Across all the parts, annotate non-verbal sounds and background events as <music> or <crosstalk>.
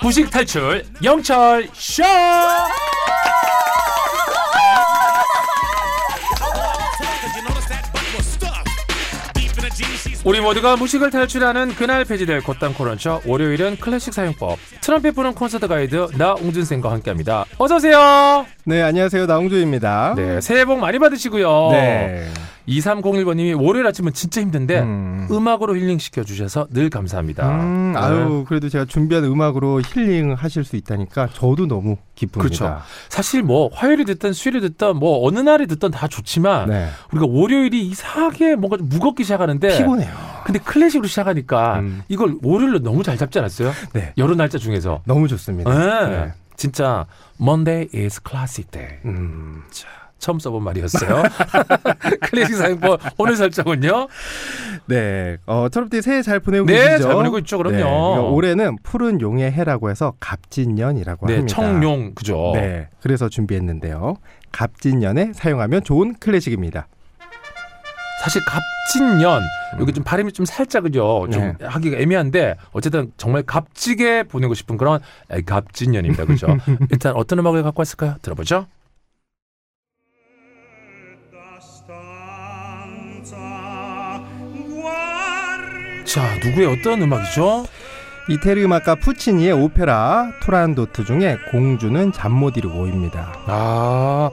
부식 탈출 영철 쇼. 우리 모두가 무식을 탈출하는 그날 폐지될 곧땅 코런처 월요일은 클래식 사용법 트럼펫 부는 콘서트 가이드 나웅준쌤과 함께합니다. 어서 오세요. 네 안녕하세요 나홍조입니다. 네 새해 복 많이 받으시고요. 네. 2301번님이 월요일 아침은 진짜 힘든데 음. 음악으로 힐링 시켜 주셔서 늘 감사합니다. 음, 네. 아유 그래도 제가 준비한 음악으로 힐링 하실 수 있다니까 저도 너무 기쁩니다. 그렇죠. 사실 뭐 화요일이 됐든 수요일이 됐든 뭐 어느 날이 됐든 다 좋지만 네. 우리가 월요일이 이상하게 뭔가 좀 무겁게 시작하는데 피곤해요. 근데 클래식으로 시작하니까 음. 이걸 월요일로 너무 잘 잡지 않았어요? 네. 여러 날짜 중에서. 너무 좋습니다. 네. 네. 진짜 Monday is classic day. 음. 처음 써본 말이었어요. <laughs> 클래식 사용법 오늘 설정은요? 네. 어, 트럼프티 새해 잘 보내고 네, 계시죠? 잘 보내고 있죠, 그럼요. 네. 그러니까 올해는 푸른 용의 해라고 해서 갑진년이라고 네, 합니다. 청룡 그죠? 네. 그래서 준비했는데요. 갑진년에 사용하면 좋은 클래식입니다. 사실 갑진년 여기 좀 발음이 좀 살짝 그죠? 좀 네. 하기가 애매한데 어쨌든 정말 값지게 보내고 싶은 그런 갑진년입니다, 그죠? <laughs> 일단 어떤 음악을 갖고 왔을까요? 들어보죠. 자, 누구의 어떤 음악이죠? 이태리 음악가 푸치니의 오페라 투란도트 중에 공주는 잠 못 이루고입니다. 아,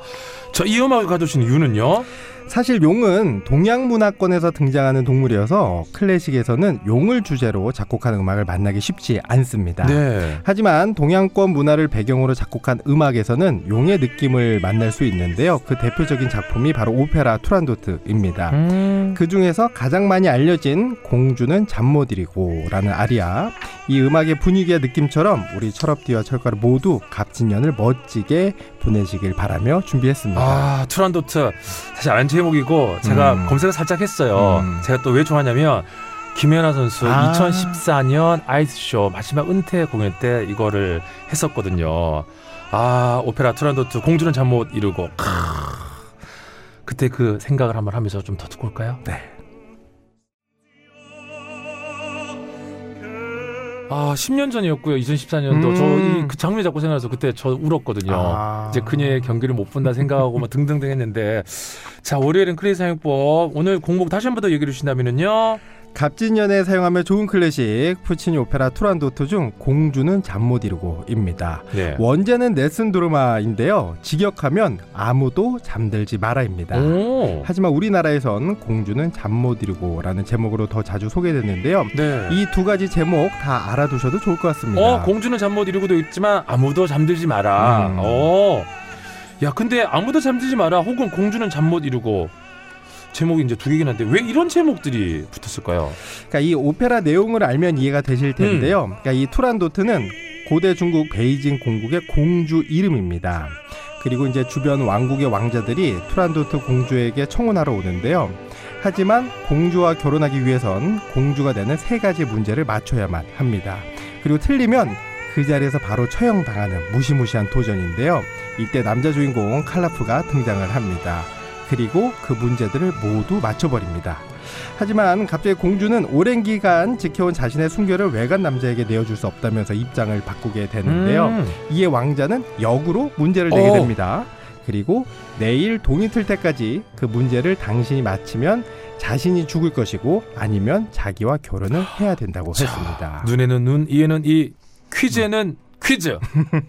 저 이 음악을 가져오신 이유는요? 사실 용은 동양 문화권에서 등장하는 동물이어서 클래식에서는 용을 주제로 작곡한 음악을 만나기 쉽지 않습니다. 네. 하지만 동양권 문화를 배경으로 작곡한 음악에서는 용의 느낌을 만날 수 있는데요. 그 대표적인 작품이 바로 오페라 투란도트입니다. 음, 그 중에서 가장 많이 알려진 공주는 잠 못 이루고라는 아리아 이 음악의 분위기와 느낌처럼 우리 철업디와 철가루 모두 갑진년을 멋지게 보내시길 바라며 준비했습니다. 아, 투란도트. 사실 아는 제목이고 제가 음. 검색을 살짝 했어요. 음. 제가 또 왜 좋아하냐면 김연아 선수 아. 2014년 아이스쇼 마지막 은퇴 공연 때 이거를 했었거든요. 아, 오페라 투란도트 공주는 잠 못 이루고. 크. 그때 그 생각을 한번 하면서 좀 더 듣고 올까요? 네. 아, 10년 전이었고요. 2014년도 음. 저이그 장면 잡고 생각나서 그때 저 울었거든요. 아. 이제 그녀의 경기를 못 본다 생각하고 막 등등등 했는데 자 월요일은 클래식 사용법 오늘 곡목 다시 한 번 더 얘기해 주신다면은요 갑진년에 사용하면 좋은 클래식 푸치니 오페라 투란도트 중 공주는 잠 못 이루고입니다. 네. 원제는 Nessun dorma인데요. 직역하면 아무도 잠들지 마라입니다. 오. 하지만 우리나라에선 공주는 잠 못 이루고라는 제목으로 더 자주 소개됐는데요. 네. 이두 가지 제목 다 알아두셔도 좋을 것 같습니다. 어 공주는 잠 못 이루고도 있지만 아무도 잠들지 마라. 음. 어. 야 근데 아무도 잠들지 마라 혹은 공주는 잠 못 이루고 제목이 이제 두 개긴 한데 왜 이런 제목들이 붙었을까요? 그러니까 이 오페라 내용을 알면 이해가 되실 텐데요. 음. 그러니까 이 투란도트는 고대 중국 베이징 공국의 공주 이름입니다. 그리고 이제 주변 왕국의 왕자들이 투란도트 공주에게 청혼하러 오는데요. 하지만 공주와 결혼하기 위해선 공주가 내는 세 가지 문제를 맞춰야만 합니다. 그리고 틀리면 그 자리에서 바로 처형당하는 무시무시한 도전인데요. 이때 남자 주인공 칼라프가 등장을 합니다. 그리고 그 문제들을 모두 맞춰버립니다. 하지만 갑자기 공주는 오랜 기간 지켜온 자신의 순결을 외간 남자에게 내어줄 수 없다면서 입장을 바꾸게 되는데요. 음. 이에 왕자는 역으로 문제를 내게 어. 됩니다. 그리고 내일 동이 틀 때까지 그 문제를 당신이 맞히면 자신이 죽을 것이고 아니면 자기와 결혼을 해야 된다고 자, 했습니다. 눈에는 눈, 이에는 이, 퀴즈에는 퀴즈.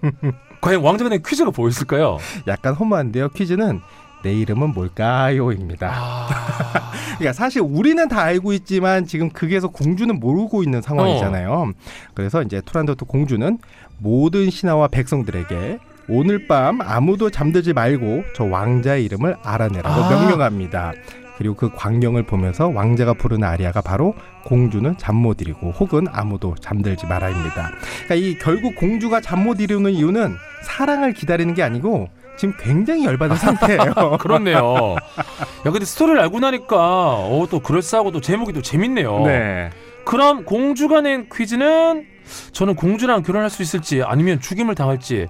<laughs> 과연 왕자가 낸 퀴즈가 보였을까요? 약간 허무한데요. 퀴즈는 내 이름은 뭘까요?입니다. 아, <laughs> 그러니까 사실 우리는 다 알고 있지만 지금 극에서 공주는 모르고 있는 상황이잖아요. 그래서 이제 투란도트 공주는 모든 신하와 백성들에게 오늘 밤 아무도 잠들지 말고 저 왕자의 이름을 알아내라고 아. 명령합니다. 그리고 그 광경을 보면서 왕자가 부르는 아리아가 바로 공주는 잠 못 이루고 혹은 아무도 잠들지 마라입니다. 그러니까 이 결국 공주가 잠 못 이루는 이유는 사랑을 기다리는 게 아니고 지금 굉장히 열받은 상태예요. <laughs> 그렇네요. 야, 근데 스토리를 알고 나니까, 어, 또 그럴싸하고 또 제목이 또 재밌네요. 네. 그럼 공주가 낸 퀴즈는 저는 공주랑 결혼할 수 있을지 아니면 죽임을 당할지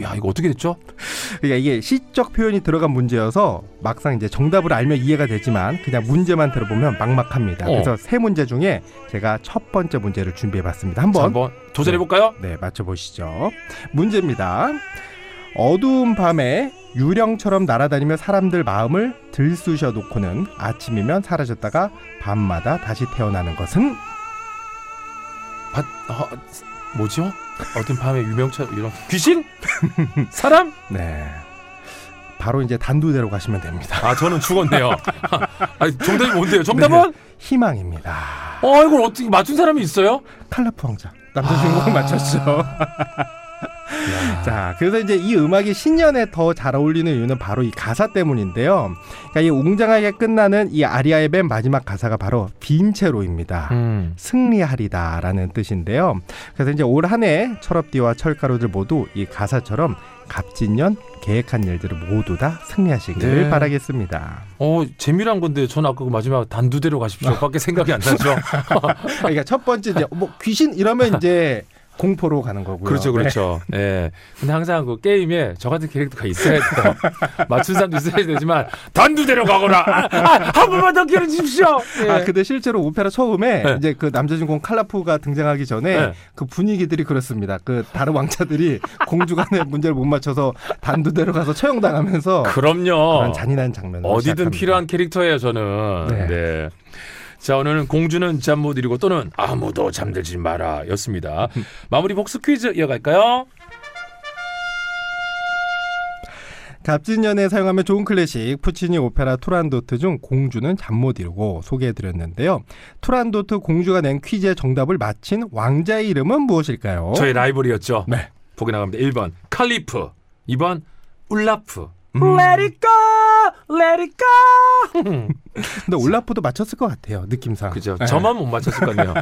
야 이거 어떻게 됐죠? 그러니까 이게 시적 표현이 들어간 문제여서 막상 이제 정답을 알면 이해가 되지만 그냥 문제만 들어보면 막막합니다. 어. 그래서 세 문제 중에 제가 첫 번째 문제를 준비해봤습니다. 자, 한번 한번 도전해 볼까요? 네 맞춰보시죠. 문제입니다. 어두운 밤에 유령처럼 날아다니며 사람들 마음을 들쑤셔 놓고는 아침이면 사라졌다가 밤마다 다시 태어나는 것은 밭 어, 뭐죠? 어떤 밤에 유명처 이런 귀신? <laughs> 사람? 네 바로 이제 단두대로 가시면 됩니다. 아 저는 죽었네요. <laughs> 아 정답이 뭔데요? 정답은? 희망입니다. 어 이걸 어떻게 맞춘 사람이 있어요? 칼라프 왕자 남자 주인공 아. 맞췄죠. 자, 그래서 이제 이 음악이 신년에 더 잘 어울리는 이유는 바로 이 가사 때문인데요. 그러니까 이 웅장하게 끝나는 이 아리아의 맨 마지막 가사가 바로 빈 채로입니다. 음. 승리하리다라는 뜻인데요. 그래서 이제 올 한해 철업디와 철가루들 모두 이 가사처럼 갑진년 계획한 일들을 모두 다 승리하시기를 네. 바라겠습니다. 어 재미난 건데 저는 아까 그 마지막 단두대로 가십시오밖에 <laughs> 생각이 안 나죠. 그러니까 첫 번째 이제 뭐 귀신 이러면 이제 공포로 가는 거고요. 그렇죠, 그렇죠. <laughs> 예. 근데 항상 그 게임에 저 같은 캐릭터가 있어야 돼요. <laughs> 맞춘 사람도 있어야 되지만 단두대로 가거라. 아, 아, 한 번만 더 기회 주십시오. 예. 아 근데 실제로 오페라 처음에 네. 이제 그 남자 주인공 칼라프가 등장하기 전에 네. 그 분위기들이 그렇습니다. 그 다른 왕자들이 <laughs> 공주 간의 문제를 못 맞춰서 단두대로 가서 처형당하면서 그럼요. 잔인한 장면을 어디든 시작합니다. 필요한 캐릭터예요, 저는. 네. 네. 자, 오늘은 공주는 잠 못 이루고 또는 아무도 잠들지 마라 였습니다. 마무리 복습 퀴즈 이어갈까요? 갑진년에 사용하면 좋은 클래식 푸치니 오페라 투란도트 중 공주는 잠 못 이루고 소개해드렸는데요. 투란도트 공주가 낸 퀴즈의 정답을 맞힌 왕자의 이름은 무엇일까요? 저희 라이벌이었죠. 네. 보기 나갑니다. 1번 칼리프, 2번 울라프. 음. Let it go, let it go. <laughs> 근데 올라프도 맞췄을 것 같아요. 느낌상. 그죠. 네. 저만 못 맞췄을 것 같네요.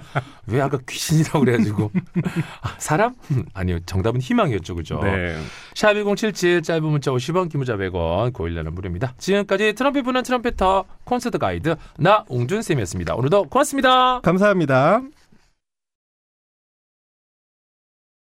왜 아까 귀신이라고 그래가지고 <laughs> 아, 사람? 아니요. 정답은 희망이었죠, 그죠? 네. 샵1077 짧은 문자 50원 긴 문자 100원 고일라는 무료입니다. 지금까지 트럼펫 부는 트럼펫터 콘서트 가이드 나 옹준쌤이었습니다. 오늘도 고맙습니다. 감사합니다.